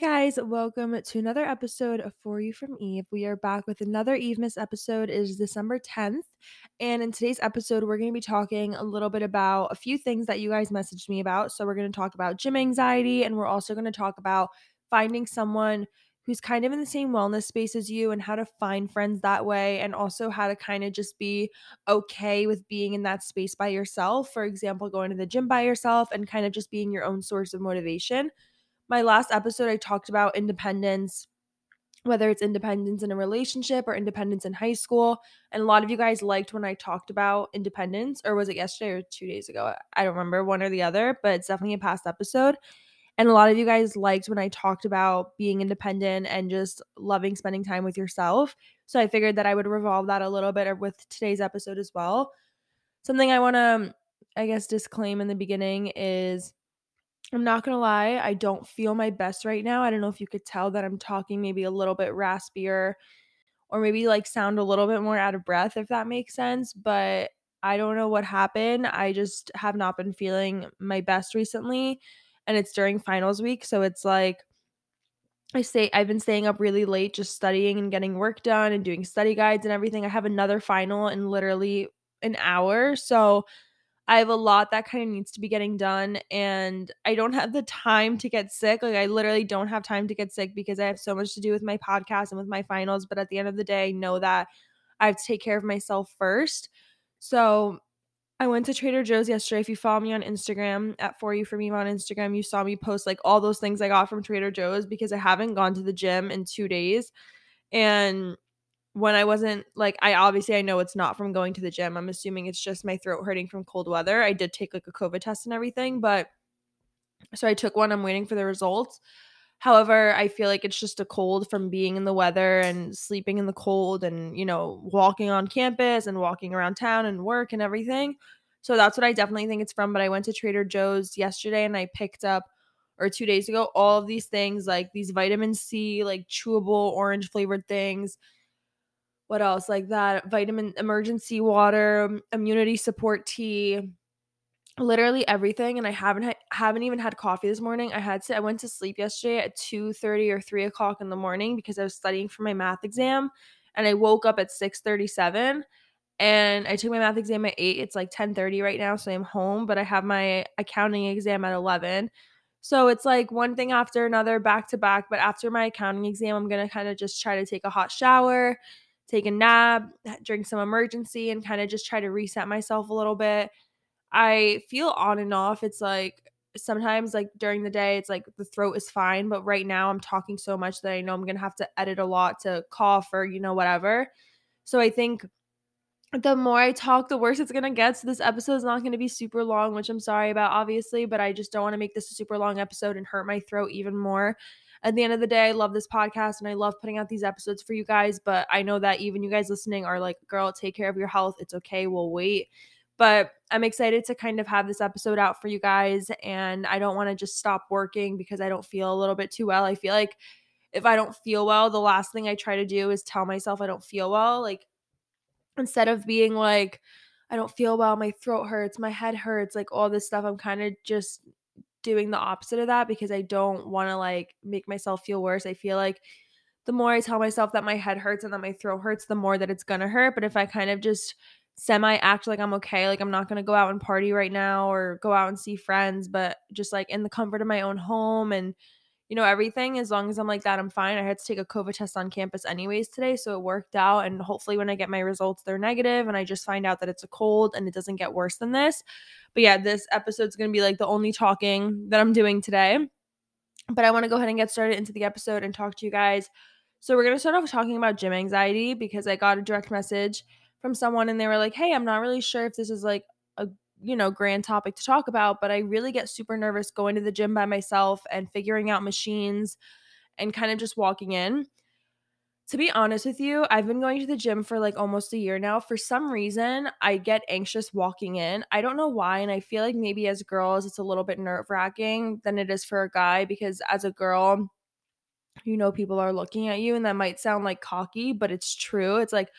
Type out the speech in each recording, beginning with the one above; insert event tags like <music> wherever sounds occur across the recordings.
guys, welcome to another episode of For You from Eve. We are back with another EVEMAS episode. It is December 10th. And in today's episode, we're going to be talking a little bit about a few things that you guys messaged me about. So, we're going to talk about gym anxiety, and we're also going to talk about finding someone who's kind of in the same wellness space as you and how to find friends that way, and also how to kind of just be okay with being in that space by yourself. For example, going to the gym by yourself and kind of just being your own source of motivation my last episode, I talked about independence, whether it's independence in a relationship or independence in high school. And a lot of you guys liked when I talked about independence, or was it yesterday or two days ago? I don't remember one or the other, but it's definitely a past episode. And a lot of you guys liked when I talked about being independent and just loving spending time with yourself. So I figured that I would revolve that a little bit with today's episode as well. Something I want to, I guess, disclaim in the beginning is I'm not gonna lie, I don't feel my best right now. I don't know if you could tell that I'm talking maybe a little bit raspier or maybe like sound a little bit more out of breath, if that makes sense. But I don't know what happened. I just have not been feeling my best recently. And it's during finals week. So it's like I say I've been staying up really late just studying and getting work done and doing study guides and everything. I have another final in literally an hour. So I have a lot that kind of needs to be getting done and I don't have the time to get sick. Like I literally don't have time to get sick because I have so much to do with my podcast and with my finals, but at the end of the day, I know that I have to take care of myself first. So I went to Trader Joe's yesterday. If you follow me on Instagram at For You From Eve on Instagram, you saw me post like all those things I got from Trader Joe's because I haven't gone to the gym in two days. And when I wasn't like I obviously I know it's not from going to the gym. I'm assuming it's just my throat hurting from cold weather. I did take like a COVID test and everything, but so I took one. I'm waiting for the results. However, I feel like it's just a cold from being in the weather and sleeping in the cold and, you know, walking on campus and walking around town and work and everything. So that's what I definitely think it's from. But I went to Trader Joe's yesterday and I picked up, or two days ago, all of these things like these vitamin C, like chewable orange flavored things what else? Like that vitamin emergency water um, immunity support tea literally everything and i haven't ha- haven't even had coffee this morning. I had to i went to sleep yesterday at 2 30 or 3 o'clock in the morning because i was studying for my math exam and i woke up at 6 37 and i took my math exam at 8 it's like 10 30 right now so i'm home but i have my accounting exam at 11 so it's like one thing after another back to back but after my accounting exam i'm gonna kind of just try to take a hot shower take a nap, drink some Emergen-C, and kind of just try to reset myself a little bit. I feel on and off. It's like sometimes, like during the day, it's like the throat is fine, but right now I'm talking so much that I know I'm gonna have to edit a lot to cough or, you know, whatever. So I think the more I talk, the worse it's gonna get. So this episode is not gonna be super long, which I'm sorry about, obviously, but I just don't want to make this a super long episode and hurt my throat even more at the end of the day, I love this podcast and I love putting out these episodes for you guys. But I know that even you guys listening are like, girl, take care of your health. It's okay. We'll wait. But I'm excited to kind of have this episode out for you guys. And I don't want to just stop working because I don't feel a little bit too well. I feel like if I don't feel well, the last thing I try to do is tell myself I don't feel well. Like, instead of being like, I don't feel well, my throat hurts, my head hurts, like all this stuff, I'm kind of just doing the opposite of that because I don't want to like make myself feel worse. I feel like the more I tell myself that my head hurts and that my throat hurts, the more that it's gonna hurt. But if I kind of just semi act like I'm okay, like I'm not gonna go out and party right now or go out and see friends, but just like in the comfort of my own home and you know, everything. As long as I'm like that, I'm fine. I had to take a COVID test on campus anyways today, so it worked out. And hopefully, when I get my results, they're negative and I just find out that it's a cold and it doesn't get worse than this. But yeah, this episode's gonna be like the only talking that I'm doing today. But I want to go ahead and get started into the episode and talk to you guys. So, we're gonna start off talking about gym anxiety because I got a direct message from someone and they were like, Hey, I'm not really sure if this is like a you know, grand topic to talk about, but I really get super nervous going to the gym by myself and figuring out machines and kind of just walking in. To be honest with you, I've been going to the gym for like almost a year now. For some reason, I get anxious walking in. I don't know why. And I feel like maybe as girls, it's a little bit nerve wracking than it is for a guy because as a girl, you know, people are looking at you, and that might sound like cocky, but it's true. It's like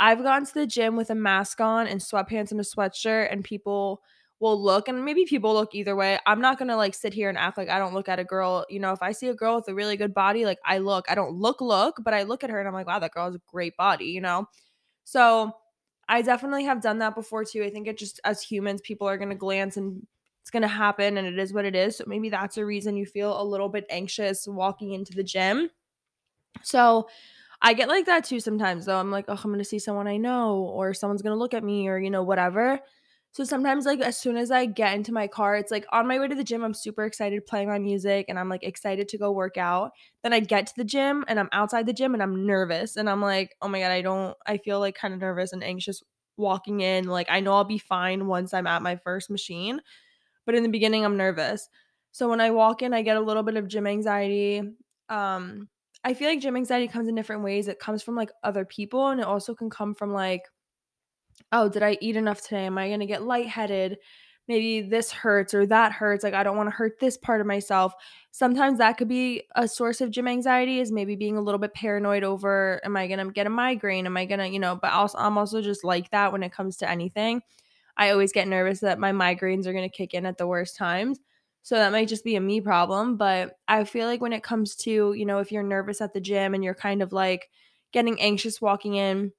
I've gone to the gym with a mask on and sweatpants and a sweatshirt, and people will look and maybe people look either way. I'm not to like sit here and act like I don't look at a girl. You know, if I see a girl with a really good body, like I look. I don't look look, but I look at her and I'm like, "Wow, that girl has a great body," you know? So, I definitely have done that before too. I think it just as humans, people are to glance and it's to happen and it is what it is. So maybe that's a reason you feel a little bit anxious walking into the gym. So, I get like that too sometimes though. I'm like, "Oh, I'm to see someone I know or someone's to look at me or you know whatever." So sometimes like as soon as I get into my car, it's like on my way to the gym, I'm super excited playing my music and I'm like excited to go work out. Then I get to the gym and I'm outside the gym and I'm nervous and I'm like, "Oh my god, I don't I feel like kind of nervous and anxious walking in. Like I know I'll be fine once I'm at my first machine, but in the beginning I'm nervous." So when I walk in, I get a little bit of gym anxiety. Um I feel like gym anxiety comes in different ways. It comes from like other people and it also can come from like oh, did I eat enough today? Am I going to get lightheaded? Maybe this hurts or that hurts. Like, I don't want to hurt this part of myself. Sometimes that could be a source of gym anxiety, is maybe being a little bit paranoid over, am I going to get a migraine? Am I going to, you know, but also, I'm also just like that when it comes to anything. I always get nervous that my migraines are going to kick in at the worst times. So that might just be a me problem. But I feel like when it comes to, you know, if you're nervous at the gym and you're kind of like getting anxious walking in,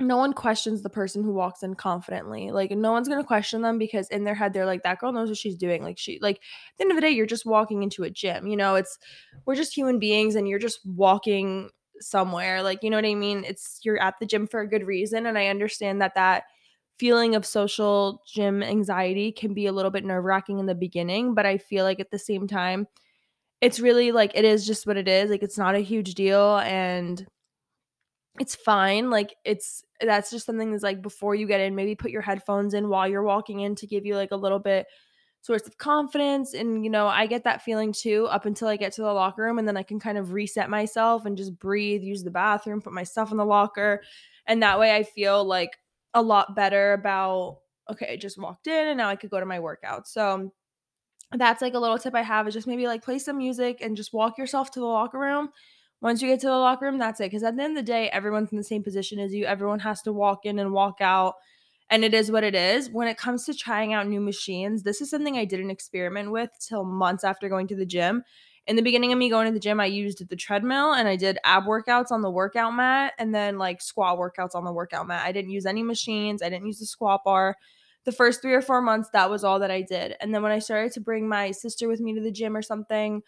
no one questions the person who walks in confidently. Like no one's gonna question them because in their head they're like, that girl knows what she's doing. Like she like at the end of the day, you're just walking into a gym. You know, it's we're just human beings and you're just walking somewhere. Like, you know what I mean? It's you're at the gym for a good reason. And I understand that that feeling of social gym anxiety can be a little bit nerve-wracking in the beginning, but I feel like at the same time, it's really like it is just what it is. Like it's not a huge deal and it's fine. Like it's that's just something that's like before you get in, maybe put your headphones in while you're walking in to give you like a little bit source of confidence. And you know, I get that feeling too up until I get to the locker room and then I can kind of reset myself and just breathe, use the bathroom, put my stuff in the locker. And that way I feel like a lot better about okay, I just walked in and now I could go to my workout. So that's like a little tip I have is just maybe like play some music and just walk yourself to the locker room once you get to the locker room, that's it. Because at the end of the day, everyone's in the same position as you. Everyone has to walk in and walk out. And it is what it is. When it comes to trying out new machines, this is something I didn't experiment with till months after going to the gym. In the beginning of me going to the gym, I used the treadmill and I did ab workouts on the workout mat and then like squat workouts on the workout mat. I didn't use any machines, I didn't use the squat bar. The first three or four months, that was all that I did. And then when I started to bring my sister with me to the gym or something,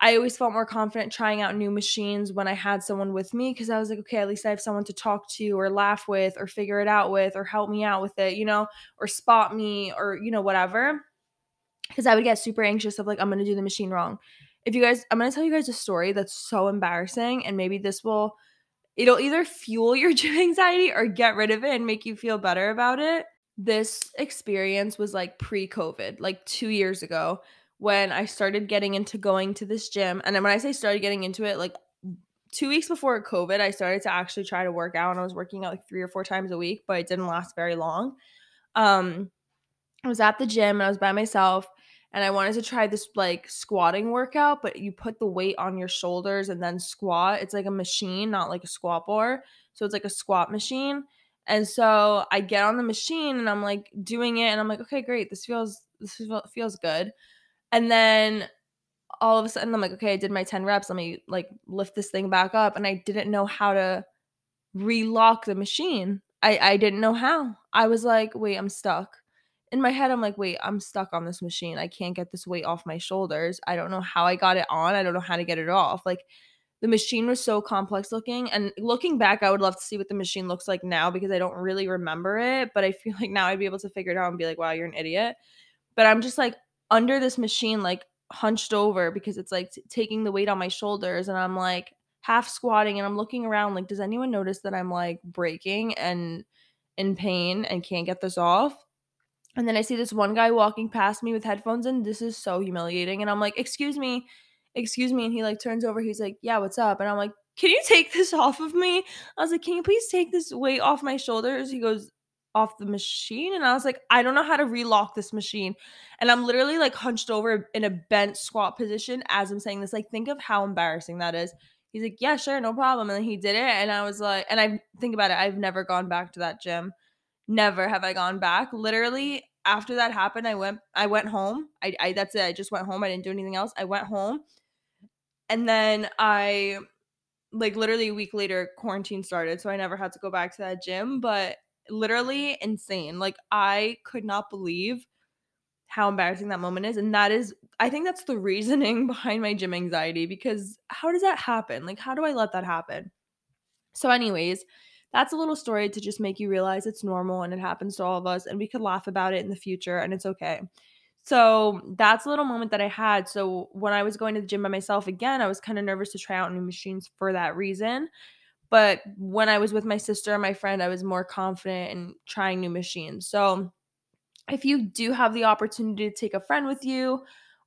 I always felt more confident trying out new machines when I had someone with me because I was like, okay, at least I have someone to talk to or laugh with or figure it out with or help me out with it, you know, or spot me or, you know, whatever. Because I would get super anxious of like, I'm going to do the machine wrong. If you guys, I'm going to tell you guys a story that's so embarrassing and maybe this will, it'll either fuel your <laughs> gym anxiety or get rid of it and make you feel better about it. This experience was like pre COVID, like two years ago when I started getting into going to this gym. And when I say started getting into it, like two weeks before COVID, I started to actually try to work out and I was working out like three or four times a week, but it didn't last very long. Um, I was at the gym and I was by myself and I wanted to try this like squatting workout, but you put the weight on your shoulders and then squat. It's like a machine, not like a squat bar. So it's like a squat machine. And so I get on the machine and I'm like doing it and I'm like, okay, great. This feels this feels good. And then all of a sudden I'm like, okay, I did my 10 reps. Let me like lift this thing back up. And I didn't know how to relock the machine. I, I didn't know how. I was like, wait, I'm stuck. In my head, I'm like, wait, I'm stuck on this machine. I can't get this weight off my shoulders. I don't know how I got it on. I don't know how to get it off. Like the machine was so complex looking. And looking back, I would love to see what the machine looks like now because I don't really remember it. But I <laughs> feel like now I'd be able to figure it out and be like, wow, you're an idiot. But I'm just like, under this machine, like hunched over because it's like t- taking the weight on my shoulders. And I'm like half squatting and I'm looking around, like, does anyone notice that I'm like breaking and in pain and can't get this off? And then I see this one guy walking past me with headphones and This is so humiliating. And I'm like, excuse me, excuse me. And he like turns over. He's like, yeah, what's up? And I'm like, can you take this <laughs> off of me? I was like, can you please take this weight off my shoulders? He goes, off the machine and I was like, I don't know how to relock this machine. And I'm literally like hunched over in a bent squat position as I'm saying this. Like, think of how embarrassing that is. He's like, Yeah, sure, no problem. And he did it. And I was like, and I think about it, I've never gone back to that gym. Never have I gone back. Literally, after that happened, I went I went home. I, I that's it. I just went home. I didn't do anything else. I went home. And then I like literally a week later quarantine started, so I never had to go back to that gym, but literally insane. Like I could not believe how embarrassing that moment is and that is I think that's the reasoning <laughs> behind my gym anxiety because how does that happen? Like how do I let that happen? So anyways, that's a little story to just make you realize it's normal and it happens to all of us and we could laugh about it in the future and it's okay. So that's a little moment that I had. So when I was going to the gym by myself again, I was kind of nervous to try out new machines for that reason. But when I was with my sister and my friend, I was more confident in trying new machines. So if you do have the opportunity to take a friend with you,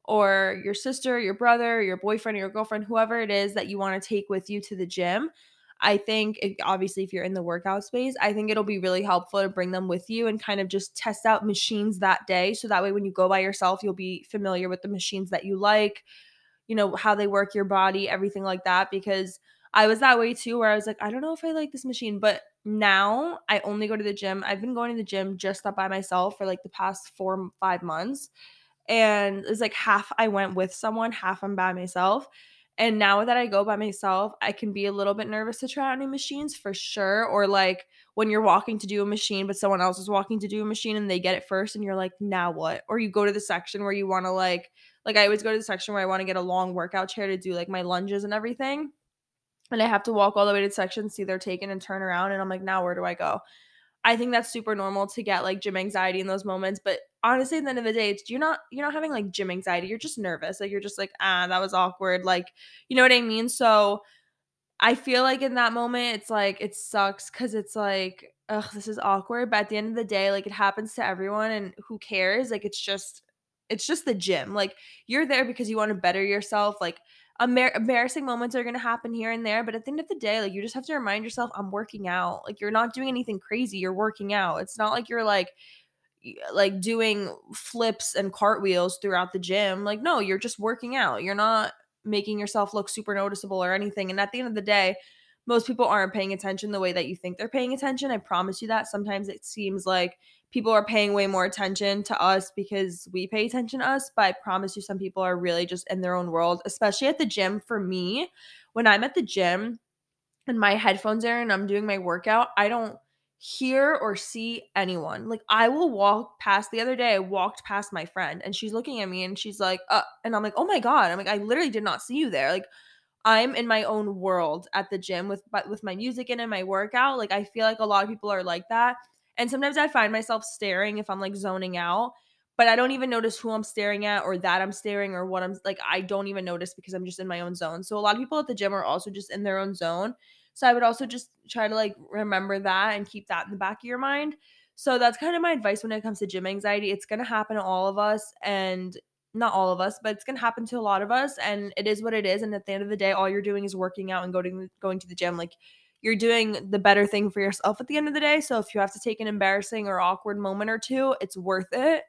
or your sister, your brother, your boyfriend, or your girlfriend, whoever it is that you want to take with you to the gym, I think it, obviously if you're in the workout space, I think it'll be really helpful to bring them with you and kind of just test out machines that day so that way when you go by yourself, you'll be familiar with the machines that you like, you know, how they work your body, everything like that because I was that way too where I was like, I don't know if I like this machine, but now I only go to the gym. I've been going to the gym just up by myself for like the past 4 5 months. And it's like half I went with someone, half I'm by myself and now that I go by myself, I can be a little bit nervous to try out new machines for sure. Or like when you're walking to do a machine, but someone else is walking to do a machine and they get it first, and you're like, now what? Or you go to the section where you want to like, like I always go to the section where I want to get a long workout chair to do like my lunges and everything. And I have to walk all the way to the section, see they're taken and turn around. And I'm like, now where do I go? I think that's super normal to get like gym anxiety in those moments. But honestly, at the end of the day, it's you're not you're not having like gym anxiety. You're just nervous. Like you're just like, ah, that was awkward. Like, you know what I mean? So I feel like in that moment, it's like it sucks because it's like, ugh, this is awkward. But at the end of the day, like it happens to everyone and who cares? Like it's just it's just the gym. Like you're there because you want to better yourself. Like Embar- embarrassing moments are going to happen here and there but at the end of the day like you just have to remind yourself i'm working out like you're not doing anything crazy you're working out it's not like you're like like doing flips and cartwheels throughout the gym like no you're just working out you're not making yourself look super noticeable or anything and at the end of the day most people aren't paying attention the way that you think they're paying attention i promise you that sometimes it seems like people are paying way more attention to us because we pay attention to us. But I promise you, some people are really just in their own world, especially at the gym. For me, when I'm at the gym and my headphones are and I'm doing my workout, I don't hear or see anyone. Like I will walk past the other day, I walked past my friend and she's looking at me and she's like, uh, and I'm like, oh my God. I'm like, I literally did not see you there. Like I'm in my own world at the gym with but with my music and in my workout. Like I feel like a lot of people are like that. And sometimes I find myself staring if I'm like zoning out, but I don't even notice who I'm staring at or that I'm staring or what I'm like, I don't even notice because I'm just in my own zone. So a lot of people at the gym are also just in their own zone. So I would also just try to like remember that and keep that in the back of your mind. So that's kind of my advice when it comes to gym anxiety. It's going to happen to all of us and not all of us, but it's going to happen to a lot of us and it is what it is and at the end of the day all you're doing is working out and going going to the gym like you're doing the better thing for yourself at the end of the day. So if you have to take an embarrassing or awkward moment or two, it's worth it.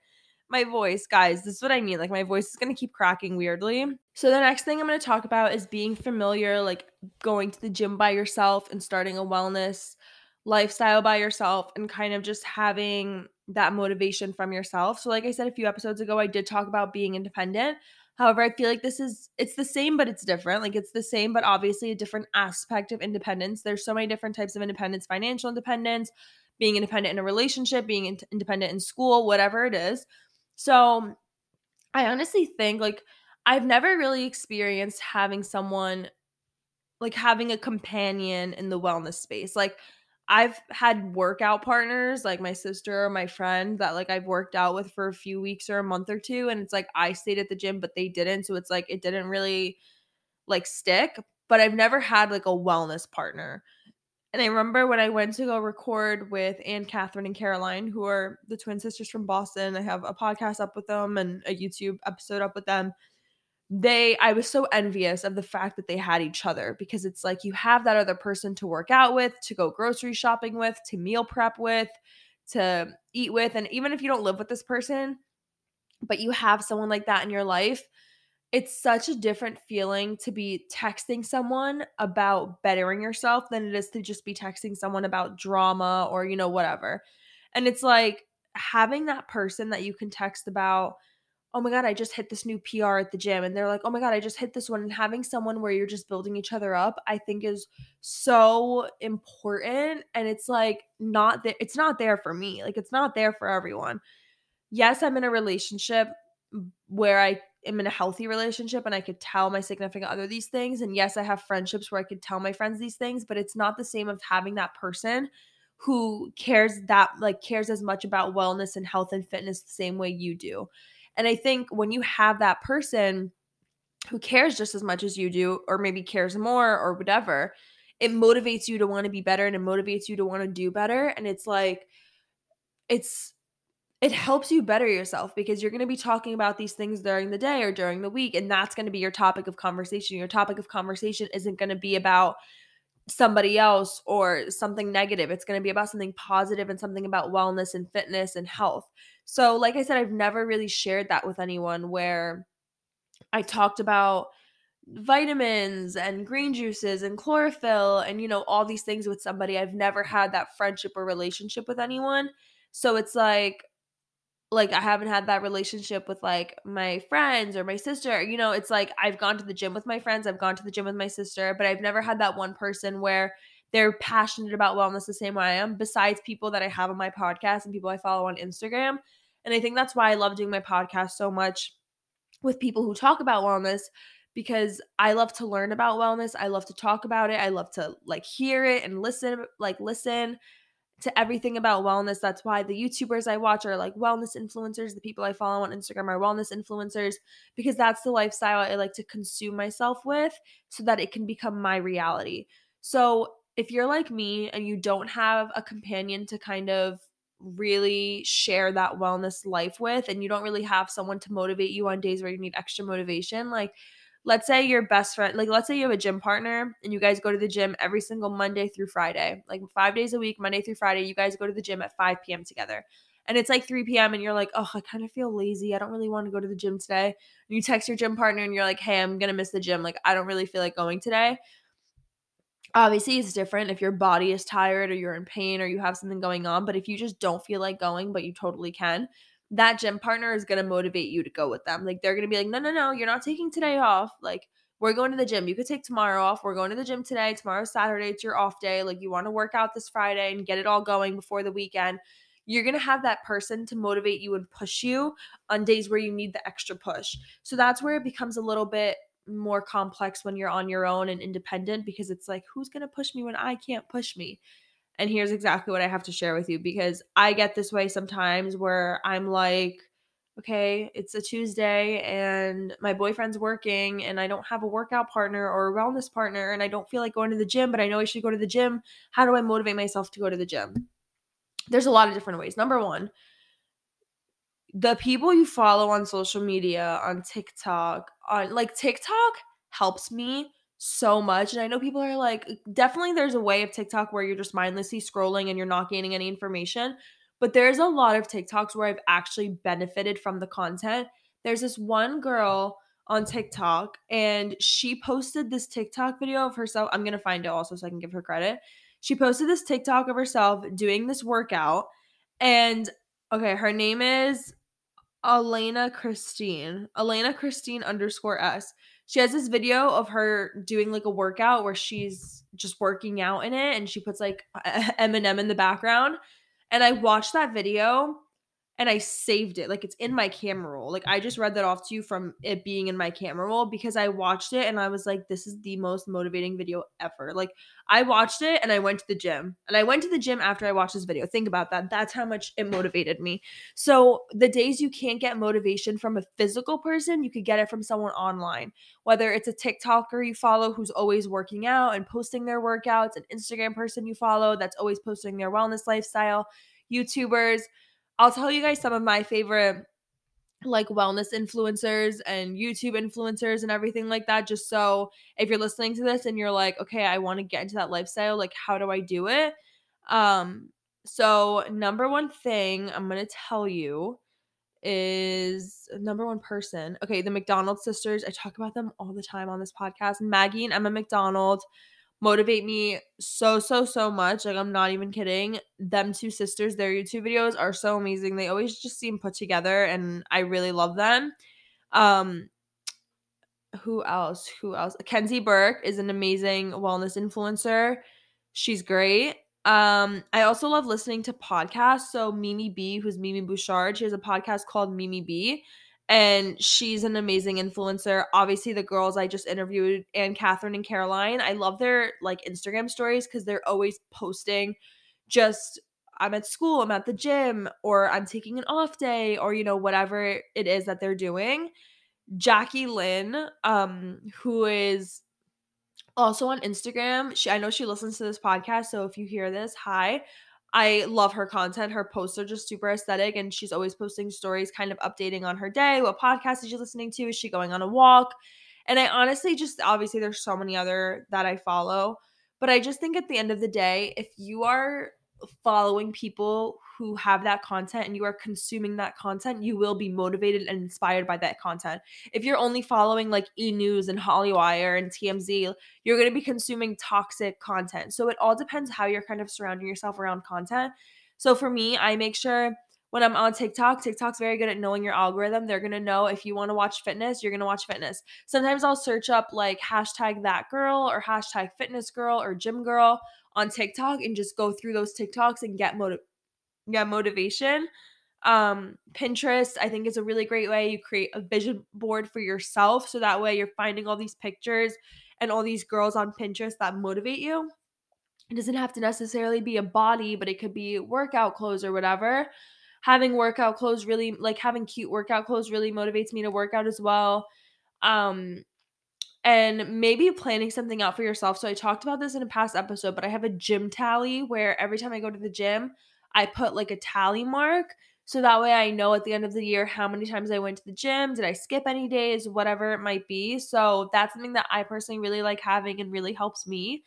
My voice, guys, this is what I mean. Like my voice is going to keep cracking weirdly. So the next thing I'm going to talk about is being familiar, like going to the gym by yourself and starting a wellness lifestyle by yourself and kind of just having that motivation from yourself. So like I said a few episodes ago, I did talk about being independent. However, I feel like this is it's the same but it's different. Like it's the same but obviously a different aspect of independence. There's so many different types of independence, financial independence, being independent in a relationship, being in- independent in school, whatever it is. So, I honestly think like I've never really experienced having someone like having a companion in the wellness space. Like I've had workout partners like my sister or my friend that like I've worked out with for a few weeks or a month or two and it's like I stayed at the gym but they didn't so it's like it didn't really like stick but I've never had like a wellness partner. And I remember when I went to go record with Anne Catherine and Caroline, who are the twin sisters from Boston. I have a podcast up with them and a YouTube episode up with them they I was so envious of the fact that they had each other because it's like you have that other person to work out with, to go grocery shopping with, to meal prep with, to eat with and even if you don't live with this person, but you have someone like that in your life, it's such a different feeling to be texting someone about bettering yourself than it is to just be texting someone about drama or you know whatever. And it's like having that person that you can text about oh my god i just hit this new pr at the gym and they're like oh my god i just hit this one and having someone where you're just building each other up i think is so important and it's like not that it's not there for me like it's not there for everyone yes i'm in a relationship where i am in a healthy relationship and i could tell my significant other these things and yes i have friendships where i could tell my friends these things but it's not the same of having that person who cares that like cares as much about wellness and health and fitness the same way you do and I think when you have that person who cares just as much as you do, or maybe cares more, or whatever, it motivates you to want to be better and it motivates you to want to do better. And it's like, it's, it helps you better yourself because you're going to be talking about these things during the day or during the week. And that's going to be your topic of conversation. Your topic of conversation isn't going to be about somebody else or something negative. It's going to be about something positive and something about wellness and fitness and health. So, like I said, I've never really shared that with anyone where I talked about vitamins and green juices and chlorophyll and you know all these things with somebody i've never had that friendship or relationship with anyone so it's like like I haven't had that relationship with like my friends or my sister. You know, it's like I've gone to the gym with my friends, I've gone to the gym with my sister, but I've never had that one person where they're passionate about wellness the same way I am, besides people that I have on my podcast and people I follow on Instagram. And I think that's why I love doing my podcast so much with people who talk about wellness because I love to learn about wellness. I love to talk about it. I love to like hear it and listen, like listen to everything about wellness. That's why the YouTubers I watch are like wellness influencers. The people I follow on Instagram are wellness influencers because that's the lifestyle I like to consume myself with so that it can become my reality. So, if you're like me and you don't have a companion to kind of really share that wellness life with and you don't really have someone to motivate you on days where you need extra motivation, like let's say your best friend, like let's say you have a gym partner and you guys go to the gym every single Monday through Friday, like five days a week, Monday through Friday, you guys go to the gym at 5 p.m. together. And it's like 3 p.m. and you're like, oh, I kind of feel lazy. I don't really want to go to the gym today. And you text your gym partner and you're like, hey, I'm going to miss the gym. Like, I don't really feel like going today. Obviously, it's different if your body is tired or you're in pain or you have something going on. But if you just don't feel like going, but you totally can, that gym partner is going to motivate you to go with them. Like they're going to be like, no, no, no, you're not taking today off. Like we're going to the gym. You could take tomorrow off. We're going to the gym today. Tomorrow's Saturday. It's your off day. Like you want to work out this Friday and get it all going before the weekend. You're going to have that person to motivate you and push you on days where you need the extra push. So that's where it becomes a little bit more complex when you're on your own and independent because it's like, who's going to push me when I can't push me? And here's exactly what I have to share with you because I get this way sometimes where I'm like, okay, it's a Tuesday and my boyfriend's working and I don't have a workout partner or a wellness partner and I don't feel like going to the gym, but I know I should go to the gym. How do I motivate myself to go to the gym? There's a lot of different ways. Number one, the people you follow on social media, on TikTok, on like TikTok helps me so much. And I know people are like, uh, definitely there's a way of TikTok where you're just mindlessly scrolling and you're not gaining any information. But there's a lot of TikToks where I've actually benefited from the content. There's this one girl on TikTok and she posted this TikTok video of herself. I'm going to find it also so I can give her credit. She posted this TikTok of herself doing this workout. And okay, her name is Elena Christine. Elena Christine underscore S she has this video of her doing like a workout where she's just working out in it and she puts like <laughs> Eminem in the background. And I watched that video and I saved it. Like it's in my camera roll. Like I just read that off to you from it being in my camera roll because I watched it and I was like, this is the most motivating video ever. Like I watched it and I went to the gym. And I went to the gym after I watched this video. Think about that. That's how much it motivated me. So the days you can't get motivation from a physical person, you could get it from someone online. Whether it's a TikToker you follow who's always working out and posting their workouts, an Instagram person you follow that's always posting their wellness lifestyle, YouTubers I'll tell you guys some of my favorite like wellness influencers and YouTube influencers and everything like that. Just so if you're listening to this and you're like, okay, I want to get into that lifestyle, like, how do I do it? Um, so number one thing I'm gonna tell you is number one person. Okay, the McDonald sisters. I talk about them all the time on this podcast. Maggie and Emma McDonald motivate me so so so much. Like I'm not even kidding. Them two sisters, their YouTube videos are so amazing. They always just seem put together and I really love them. Um who else? Who else? Kenzie Burke is an amazing wellness influencer. She's great. Um, I also love listening to podcasts. So Mimi B, who's Mimi Bouchard, she has a podcast called Mimi B, and she's an amazing influencer. Obviously, the girls I just interviewed, Anne Catherine and Caroline, I love their like Instagram stories because they're always posting just I'm at school, I'm at the gym, or I'm taking an off day, or you know, whatever it is that they're doing. Jackie Lynn, um, who is also on Instagram. She I know she listens to this podcast, so if you hear this, hi. I love her content. Her posts are just super aesthetic, and she's always posting stories, kind of updating on her day. What podcast is she listening to? Is she going on a walk? And I honestly just obviously there's so many other that I follow, but I just think at the end of the day, if you are following people who have that content and you are consuming that content, you will be motivated and inspired by that content. If you're only following like E News and Hollywire and TMZ, you're going to be consuming toxic content. So it all depends how you're kind of surrounding yourself around content. So for me, I make sure when I'm on TikTok, TikTok's very good at knowing your algorithm. They're gonna know if you wanna watch fitness, you're gonna watch fitness. Sometimes I'll search up like hashtag that girl or hashtag fitness girl or gym girl on TikTok and just go through those TikToks and get motiv- get motivation. Um, Pinterest, I think is a really great way. You create a vision board for yourself so that way you're finding all these pictures and all these girls on Pinterest that motivate you. It doesn't have to necessarily be a body, but it could be workout clothes or whatever. Having workout clothes really like having cute workout clothes really motivates me to work out as well. Um and maybe planning something out for yourself. So I talked about this in a past episode, but I have a gym tally where every time I go to the gym, I put like a tally mark. So that way I know at the end of the year how many times I went to the gym, did I skip any days, whatever it might be. So that's something that I personally really like having and really helps me.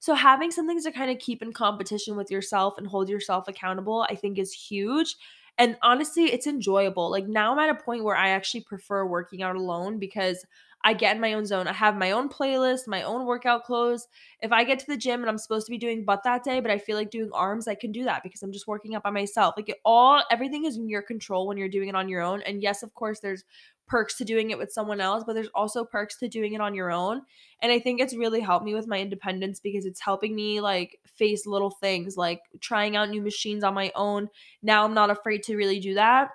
So having something to kind of keep in competition with yourself and hold yourself accountable, I think is huge. And honestly, it's enjoyable. Like now I'm at a point where I actually prefer working out alone because I get in my own zone. I have my own playlist, my own workout clothes. If I get to the gym and I'm supposed to be doing butt that day, but I feel like doing arms, I can do that because I'm just working out by myself. Like it all everything is in your control when you're doing it on your own. And yes, of course there's perks to doing it with someone else, but there's also perks to doing it on your own. And I think it's really helped me with my independence because it's helping me like face little things like trying out new machines on my own. Now I'm not afraid to really do that.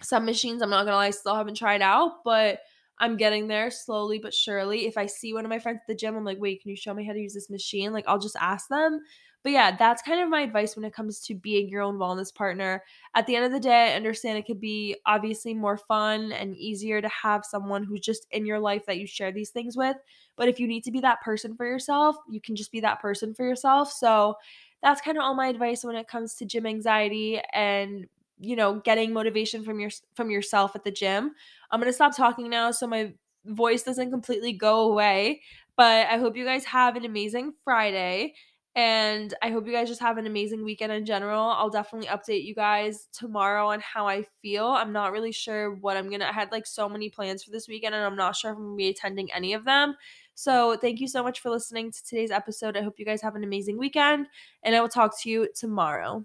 Some machines I'm not to lie still haven't tried out, but I'm getting there slowly but surely. If I see one of my friends at the gym, I'm like, wait, can you show me how to use this machine? Like, I'll just ask them. But yeah, that's kind of my advice when it comes to being your own wellness partner. At the end of the day, I understand it could be obviously more fun and easier to have someone who's just in your life that you share these things with. But if you need to be that person for yourself, you can just be that person for yourself. So that's kind of all my advice when it comes to gym anxiety and you know getting motivation from your from yourself at the gym i'm going to stop talking now so my voice doesn't completely go away but i hope you guys have an amazing friday and i hope you guys just have an amazing weekend in general. I'll definitely update you guys tomorrow on how i feel. I'm not really sure what i'm gonna i had like so many plans for this weekend and i'm not sure if i'm gonna be attending any of them. So thank you so much for listening to today's episode. I hope you guys have an amazing weekend and i will talk to you tomorrow